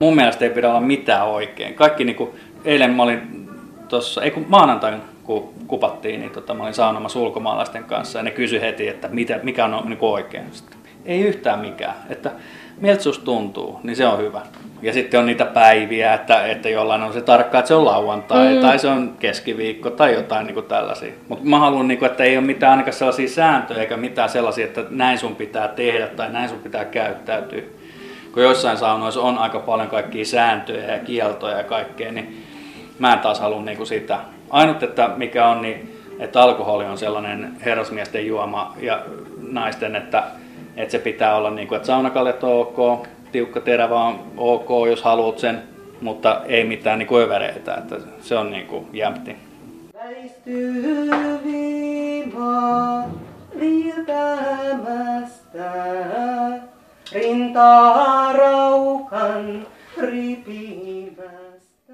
Mun mielestä ei pidä olla mitään oikein. Kaikki niinku, eilen mä olin tuossa, ei kun maanantain kun kupattiin, niin tota, mä olin saunomassa ulkomaalaisten kanssa ja ne kysyi heti, että mitä, mikä on niin oikein. Sitten, ei yhtään mikään. Että miltä susta tuntuu, niin se on hyvä. Ja sitten on niitä päiviä, että, että jollain on se tarkka, että se on lauantai mm. tai se on keskiviikko tai jotain niin kuin tällaisia. Mutta mä haluan, niin kuin, että ei ole mitään ainakaan sellaisia sääntöjä eikä mitään sellaisia, että näin sun pitää tehdä tai näin sun pitää käyttäytyä. Kun joissain saunoissa on aika paljon kaikkia sääntöjä ja kieltoja ja kaikkea, niin mä en taas halua niin kuin sitä. Ainut, että mikä on, niin että alkoholi on sellainen herrasmiesten juoma ja naisten, että, että se pitää olla niin kuin, että saunakallet on ok, tiukka terävä on ok, jos haluat sen, mutta ei mitään niin övereitä, että se on niin kuin jämpti. Rintaa raukan ripimästä.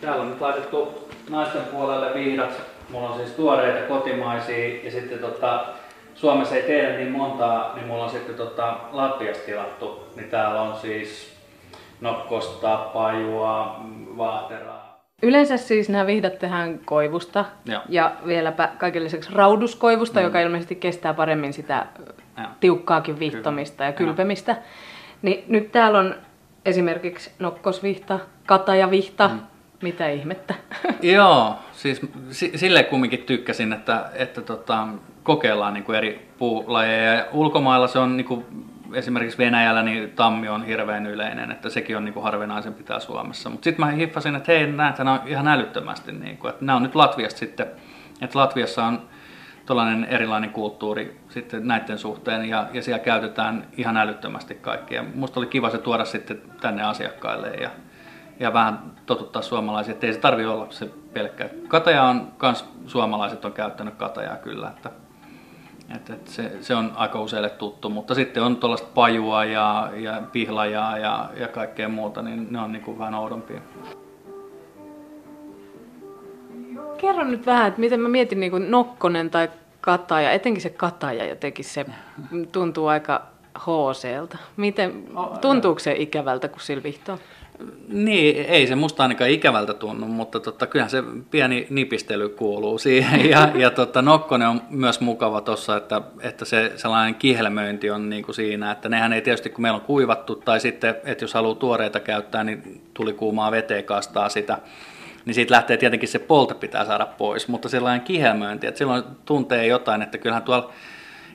Täällä on nyt laitettu naisten puolelle vihdat. Mulla on siis tuoreita kotimaisia ja sitten tota, Suomessa ei tehdä niin montaa, niin mulla on sitten tota Latviasta tilattu. Niin täällä on siis nokkosta, pajua, vaahteraa. Yleensä siis nämä vihdat tehdään koivusta Joo. ja vieläpä kaiken lisäksi rauduskoivusta, mm. joka ilmeisesti kestää paremmin sitä Joo. tiukkaakin vihtomista Kyllä. ja kylpemistä. Joo. Niin nyt täällä on esimerkiksi nokkosvihta, katajavihta, mm. mitä ihmettä? Joo, siis sille kumminkin tykkäsin, että, että tota, kokeillaan niin kuin eri puulajeja. Ja ulkomailla se on niin kuin, esimerkiksi Venäjällä niin tammi on hirveän yleinen, että sekin on niin kuin harvinaisempi täällä Suomessa. Mutta sitten mä hiffasin, että hei, näitä on ihan älyttömästi. Niin kuin, että nämä on nyt Latviasta sitten, että Latviassa on tuollainen erilainen kulttuuri sitten näiden suhteen ja, ja siellä käytetään ihan älyttömästi kaikkia. Musta oli kiva se tuoda sitten tänne asiakkaille ja, ja vähän totuttaa suomalaisia, että ei se tarvi olla se pelkkä. Kataja on, kans suomalaiset on käyttänyt katajaa kyllä, että et, et se, se, on aika useille tuttu, mutta sitten on tuollaista pajua ja, ja pihlajaa ja, ja kaikkea muuta, niin ne on niin kuin vähän oudompia. Kerro nyt vähän, että miten mä mietin niin kuin Nokkonen tai Kataja, etenkin se Kataja jotenkin se tuntuu aika hooseelta. Miten, tuntuuko se ikävältä, kun sillä vihtoo? Niin, ei se musta ainakaan ikävältä tunnu, mutta totta, kyllähän se pieni nipistely kuuluu siihen. Ja, ja totta, Nokkonen on myös mukava tuossa, että, että se sellainen kihelmöinti on niin kuin siinä, että nehän ei tietysti, kun meillä on kuivattu, tai sitten, että jos haluaa tuoreita käyttää, niin tuli kuumaa veteen kastaa sitä, niin siitä lähtee tietenkin se polta pitää saada pois, mutta sellainen kihelmöinti, että silloin tuntee jotain, että kyllähän tuolla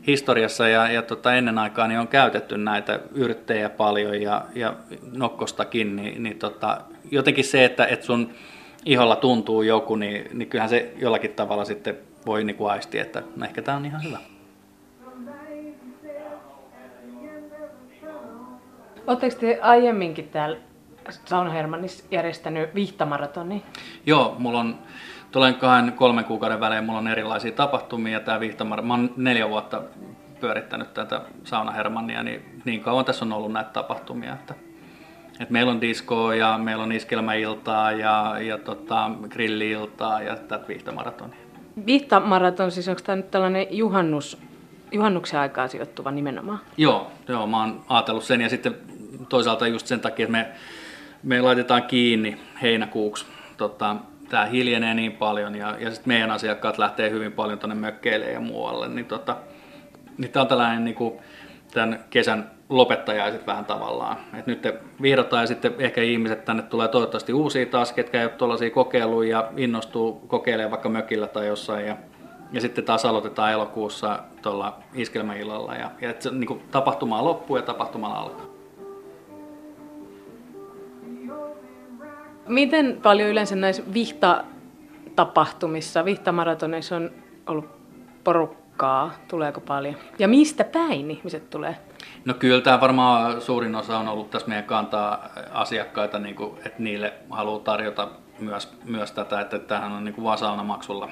historiassa ja, ja tota ennen aikaa niin on käytetty näitä yrttejä paljon ja, ja nokkostakin, niin, niin tota, jotenkin se, että, että sun iholla tuntuu joku, niin, niin kyllähän se jollakin tavalla sitten voi niin kuin aistia, että no ehkä tämä on ihan hyvä. Oletteko te aiemminkin täällä Sauna Hermannissa järjestänyt vihtamaratoni? Joo, mulla on tulen kahden, kolmen kuukauden välein, mulla on erilaisia tapahtumia. Tämä vihtamaraton, mä oon neljä vuotta pyörittänyt tätä Sauna Hermannia, niin niin kauan tässä on ollut näitä tapahtumia, että, että meillä on diskoa ja meillä on iskelmäiltaa ja, ja tota, grilliiltaa ja tätä vihtamaratonia. Vihtamaraton, siis onko tämä nyt tällainen juhannus, juhannuksen aikaa sijoittuva nimenomaan? Joo, joo, mä oon ajatellut sen ja sitten toisaalta just sen takia, että me me laitetaan kiinni heinäkuuksi. Tota, tämä hiljenee niin paljon ja, ja sitten meidän asiakkaat lähtee hyvin paljon tuonne mökkeille ja muualle, niin, tota, niin tämä on tällainen niin kuin, tämän kesän lopettajaiset vähän tavallaan. Et nyt vihdotaan ja sitten ehkä ihmiset tänne tulee toivottavasti uusia taas, ketkä ei ole tuollaisia kokeiluja ja innostuu kokeilemaan vaikka mökillä tai jossain. Ja, ja sitten taas aloitetaan elokuussa tuolla iskelmäillalla ja, ja että se, niin kuin, tapahtumaa loppuu ja tapahtumaa alkaa. Miten paljon yleensä näissä vihtatapahtumissa, vihtamaratoneissa on ollut porukkaa? Tuleeko paljon? Ja mistä päin ihmiset tulee? No kyllä tämä varmaan suurin osa on ollut tässä meidän kantaa asiakkaita, niin kuin, että niille haluaa tarjota myös, myös tätä, että tämähän on niin kuin vaan saunamaksulla.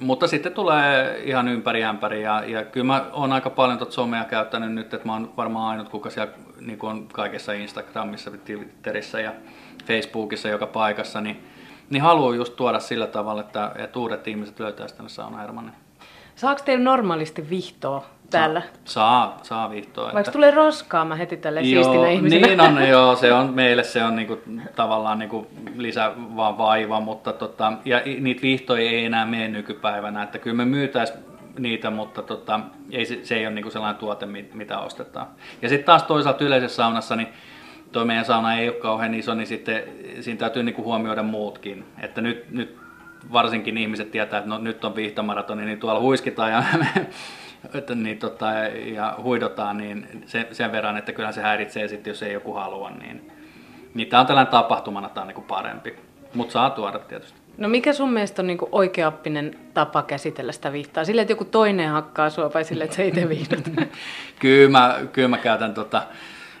Mutta sitten tulee ihan ympäri ämpäri ja, ja kyllä mä oon aika paljon tuota somea käyttänyt nyt, että mä oon varmaan ainut kuka siellä niin kuin on kaikessa Instagramissa, Twitterissä ja Facebookissa joka paikassa, niin, niin haluan just tuoda sillä tavalla, että, että uudet ihmiset löytäisivät tänne Sauna Hermannin. Saako teillä normaalisti vihtoa täällä? Saa, saa vihtoa. Vaikka että... tulee roskaa, mä heti tälle siistinä ihmisenä. Niin on, joo, se on, meille se on niinku, tavallaan niinku lisä vaan vaiva, mutta tota, ja niitä vihtoja ei enää mene nykypäivänä, että kyllä me myytäis niitä, mutta tota, ei, se, ei ole niinku sellainen tuote, mitä ostetaan. Ja sitten taas toisaalta yleisessä saunassa, niin tuo meidän sauna ei ole kauhean iso, niin sitten siinä täytyy niinku huomioida muutkin. Että nyt, nyt varsinkin ihmiset tietää, että no, nyt on viihtomaratoni, niin tuolla huiskitaan ja, että, niin, tota, ja huidotaan niin sen, sen verran, että kyllä se häiritsee sitten, jos ei joku halua. Niin, niin tämä on tällainen tapahtumana, tämä on niin parempi. Mutta saa tuoda tietysti. No mikä sun mielestä on niin oikeaoppinen tapa käsitellä sitä viihtaa? Sille, että joku toinen hakkaa sua vai sille, että sä itse viihdot? kyllä, mä, kyllä mä käytän tota,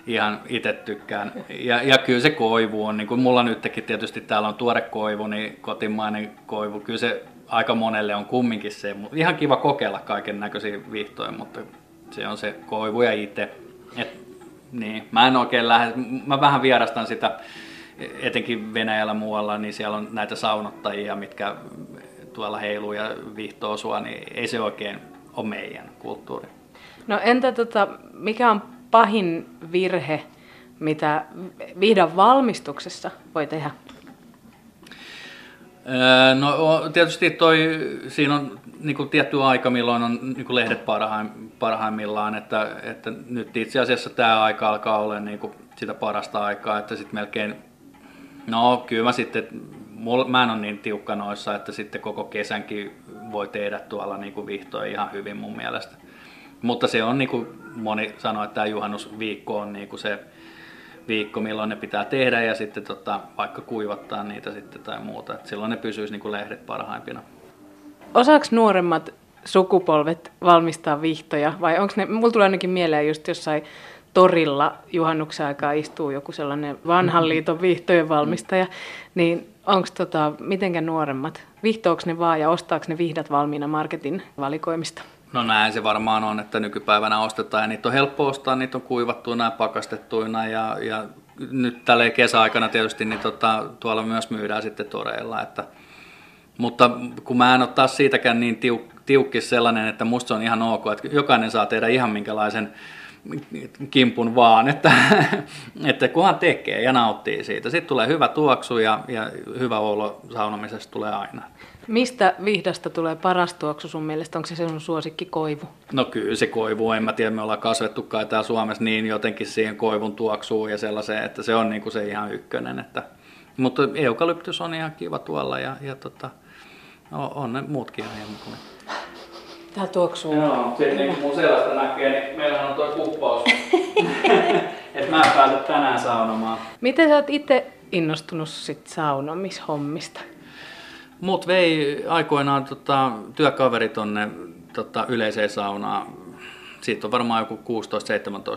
ihan itse tykkään. Ja, ja kyllä se koivu on, niin kuin mulla nytkin tietysti täällä on tuore koivu, niin kotimainen koivu, kyllä se aika monelle on kumminkin se. Ihan kiva kokeilla kaiken näköisiä vihtoja, mutta se on se koivu ja itse. Niin, mä en oikein lähde, mä vähän vierastan sitä, etenkin Venäjällä muualla, niin siellä on näitä saunottajia, mitkä tuolla heiluu ja vihtoo sua, niin ei se oikein ole meidän kulttuuri. No entä tota, mikä on pahin virhe, mitä vihdan valmistuksessa voi tehdä? No tietysti toi, siinä on niin kuin tietty aika, milloin on niin kuin lehdet parhaim, parhaimmillaan, että, että nyt itse asiassa tämä aika alkaa olla niin kuin sitä parasta aikaa, että sitten melkein, no kyllä mä sitten, mä en ole niin tiukka noissa, että sitten koko kesänkin voi tehdä tuolla niin kuin vihtoja ihan hyvin mun mielestä. Mutta se on niin kuin moni sanoo, että tämä juhannusviikko on niin kuin se viikko, milloin ne pitää tehdä ja sitten tota, vaikka kuivattaa niitä sitten tai muuta. Et silloin ne pysyisi niin kuin lehdet parhaimpina. Osaako nuoremmat sukupolvet valmistaa vihtoja vai onko ne, mulla tulee ainakin mieleen just jossain torilla juhannuksen aikaa istuu joku sellainen vanhan mm-hmm. liiton vihtojen valmistaja, niin onko tota, mitenkä nuoremmat, vihtooko ne vaan ja ostaako ne vihdat valmiina marketin valikoimista? No näin se varmaan on, että nykypäivänä ostetaan ja niitä on helppo ostaa, niitä on kuivattuina ja pakastettuina ja, ja nyt tällä kesäaikana tietysti niin tota, tuolla myös myydään sitten toreilla. Että, mutta kun mä en ole taas siitäkään niin tiuk, tiukkis sellainen, että musta se on ihan ok, että jokainen saa tehdä ihan minkälaisen kimpun vaan, että, että kunhan tekee ja nauttii siitä. Sitten tulee hyvä tuoksu ja, ja hyvä olo saunomisesta tulee aina. Mistä vihdasta tulee paras tuoksu sun mielestä? Onko se sun suosikki koivu? No kyllä se koivu, en mä tiedä, me ollaan kasvettukaan täällä Suomessa niin jotenkin siihen koivun tuoksuun ja sellaiseen, että se on niinku se ihan ykkönen. Että, mutta eukalyptus on ihan kiva tuolla ja, ja tota, no, on ne muutkin ihan mukavia. Tää tuoksuu. Joo, sitten niin kuin mun selästä näkee, niin meillähän on tuo kuppaus. että mä pääsen tänään saunomaan. Miten sä oot itse innostunut sit saunomishommista? Mut vei aikoinaan tota, työkaveri tonne tota, yleiseen saunaan. Siitä on varmaan joku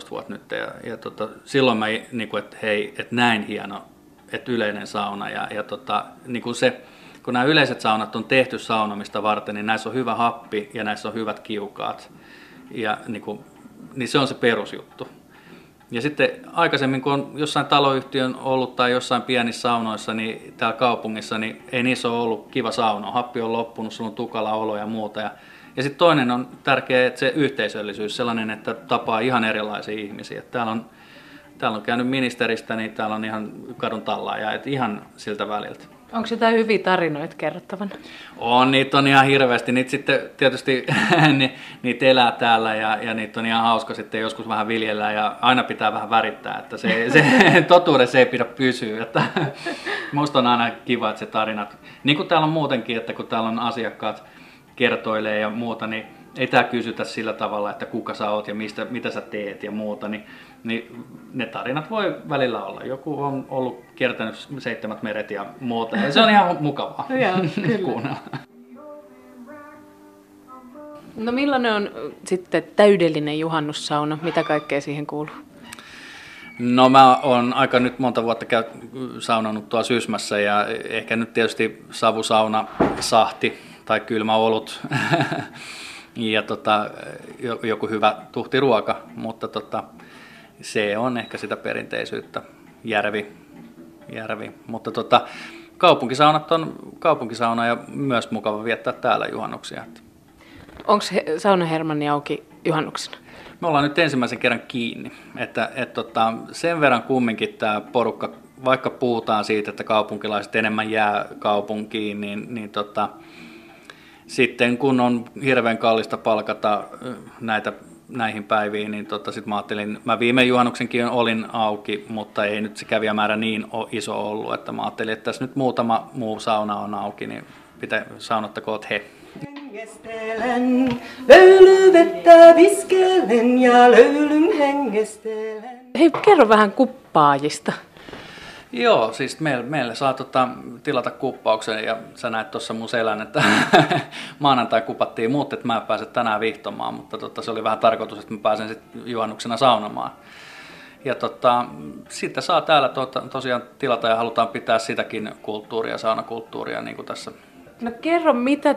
16-17 vuotta nyt. Ja, ja tota, silloin mä, niinku, että hei, että näin hieno, että yleinen sauna. Ja, ja tota, niinku se, kun nämä yleiset saunat on tehty saunomista varten, niin näissä on hyvä happi ja näissä on hyvät kiukaat. Ja niinku, niin se on se perusjuttu. Ja sitten aikaisemmin, kun on jossain taloyhtiön ollut tai jossain pienissä saunoissa niin täällä kaupungissa, niin ei niissä ole ollut kiva sauna. Happi on loppunut, sulla on tukala olo ja muuta. Ja, ja sitten toinen on tärkeä, että se yhteisöllisyys, sellainen, että tapaa ihan erilaisia ihmisiä. Täällä on, täällä on käynyt ministeristä, niin täällä on ihan kadun tallaaja, että ihan siltä väliltä. Onko jotain hyviä tarinoita kerrottavan? On, niitä on ihan hirveästi. Niitä sitten tietysti niitä elää täällä ja, ja niitä on ihan hauska sitten joskus vähän viljellä ja aina pitää vähän värittää, että se, se totuudessa ei pidä pysyä. Että, musta on aina kiva, että se tarinat, niin kuin täällä on muutenkin, että kun täällä on asiakkaat kertoilee ja muuta, niin ei tämä kysytä sillä tavalla, että kuka sä oot ja mistä, mitä sä teet ja muuta, niin, niin ne tarinat voi välillä olla. Joku on ollut kiertänyt seitsemät meret ja muuta, ja se on ihan mukavaa kuunnella. No millainen on sitten täydellinen juhannussauna? Mitä kaikkea siihen kuuluu? No mä oon aika nyt monta vuotta käy, saunannut tuolla Sysmässä ja ehkä nyt tietysti savusauna, sahti tai kylmä olut ja tota, joku hyvä tuhti ruoka, mutta tota, se on ehkä sitä perinteisyyttä, järvi, järvi. mutta tota, kaupunkisaunat on kaupunkisauna ja myös mukava viettää täällä juhannuksia. Onko sauna Hermanni auki juhannuksena? Me ollaan nyt ensimmäisen kerran kiinni. Että, et tota, sen verran kumminkin tämä porukka, vaikka puhutaan siitä, että kaupunkilaiset enemmän jää kaupunkiin, niin, niin tota, sitten kun on hirveän kallista palkata näitä näihin päiviin, niin tota, sit mä ajattelin, mä viime juhannuksenkin olin auki, mutta ei nyt se kävijämäärä niin iso ollut, että mä ajattelin, että tässä nyt muutama muu sauna on auki, niin pitää saunottakoot he. Hengestelen, löylyvettä viskelen ja löylyn hengestelen. Hei, kerro vähän kuppaajista. Joo, siis meille, meille saa tota, tilata kuppauksen ja sä näet tuossa mun selän, että maanantai kupattiin muut, että mä pääsen tänään vihtomaan, mutta tota, se oli vähän tarkoitus, että mä pääsen sitten juhannuksena saunomaan. Ja tota, sitten saa täällä tota, tosiaan tilata ja halutaan pitää sitäkin kulttuuria, saunakulttuuria niin kuin tässä. No kerro, mitä,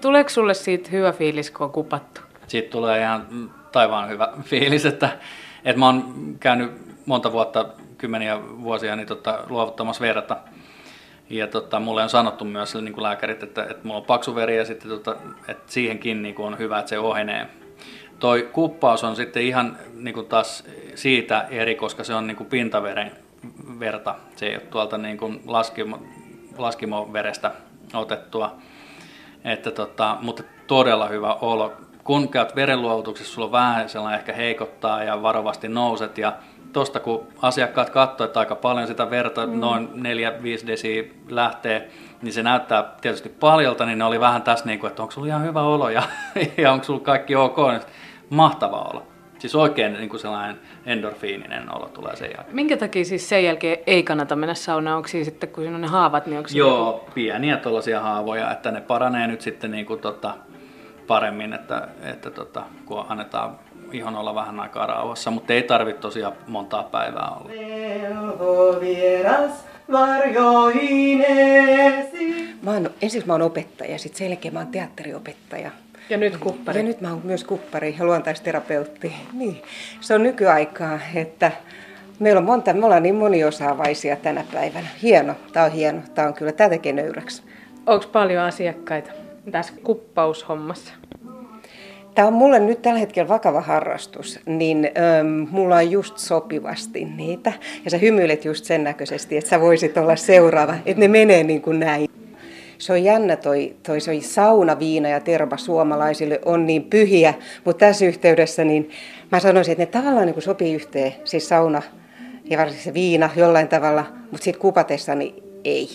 tuleeko sulle siitä hyvä fiilis, kun on kupattu? Siitä tulee ihan taivaan hyvä fiilis, että, että mä oon käynyt monta vuotta kymmeniä vuosia niin tota, luovuttamassa verta. Ja tota, mulle on sanottu myös niin kuin lääkärit, että, että mulla on paksu veri ja sitten, tota, että siihenkin niin kuin on hyvä, että se ohenee. Toi kuppaus on sitten ihan niin kuin taas siitä eri, koska se on niin kuin pintaveren verta. Se ei ole tuolta niin kuin laskimo, laskimoverestä otettua. Että tota, mutta todella hyvä olo. Kun käyt verenluovutuksessa, sulla on vähän sellainen ehkä heikottaa ja varovasti nouset ja tuosta kun asiakkaat katsoivat, että aika paljon sitä verta, mm. noin 4-5 desi lähtee, niin se näyttää tietysti paljolta, niin ne oli vähän tässä niin kuin, että onko sulla ihan hyvä olo ja, ja onko sulla kaikki ok, niin mahtava olo. Siis oikein niin kuin sellainen endorfiininen olo tulee sen jälkeen. Minkä takia siis sen jälkeen ei kannata mennä saunaan? Onko siis sitten, kun siinä on ne haavat, niin onko Joo, joku... pieniä tuollaisia haavoja, että ne paranee nyt sitten niin kuin tota, paremmin, että, että tota, kun annetaan ihon olla vähän aikaa rauhassa, mutta ei tarvitse tosiaan montaa päivää olla. Mä oon, ensiksi mä oon opettaja, sitten sen jälkeen mä oon teatteriopettaja. Ja nyt kuppari. Ja nyt mä oon myös kuppari ja luontaisterapeutti. Niin. Se on nykyaikaa, että meillä on monta, me ollaan niin moniosaavaisia tänä päivänä. Hieno, tää on hieno, tää on kyllä, tää tekee nöyräksi. Onko paljon asiakkaita tässä kuppaushommassa? Tämä on mulle nyt tällä hetkellä vakava harrastus, niin äm, mulla on just sopivasti niitä. Ja sä hymyilet just sen näköisesti, että sä voisit olla seuraava, että ne menee niin kuin näin. Se on jännä toi, toi se sauna, viina ja terva suomalaisille on niin pyhiä, mutta tässä yhteydessä niin mä sanoisin, että ne tavallaan niin kuin sopii yhteen, siis sauna ja varsinkin se viina jollain tavalla, mutta sitten kupatessa niin ei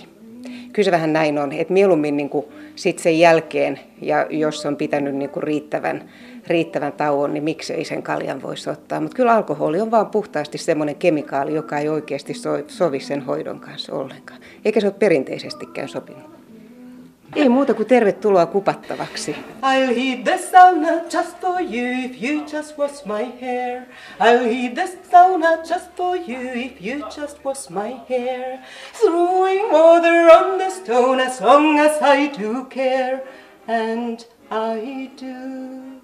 kyllä se vähän näin on, että mieluummin niin kuin sit sen jälkeen, ja jos on pitänyt niin riittävän, riittävän tauon, niin miksei sen kaljan voisi ottaa. Mutta kyllä alkoholi on vaan puhtaasti semmoinen kemikaali, joka ei oikeasti sovi sen hoidon kanssa ollenkaan. Eikä se ole perinteisestikään sopinut. Ei muuta kuin tervetuloa kupattavaksi. I'll heat the sauna just for you if you just wash my hair. I'll heat the sauna just for you if you just wash my hair. Throwing water on the stone as long as I do care. And I do.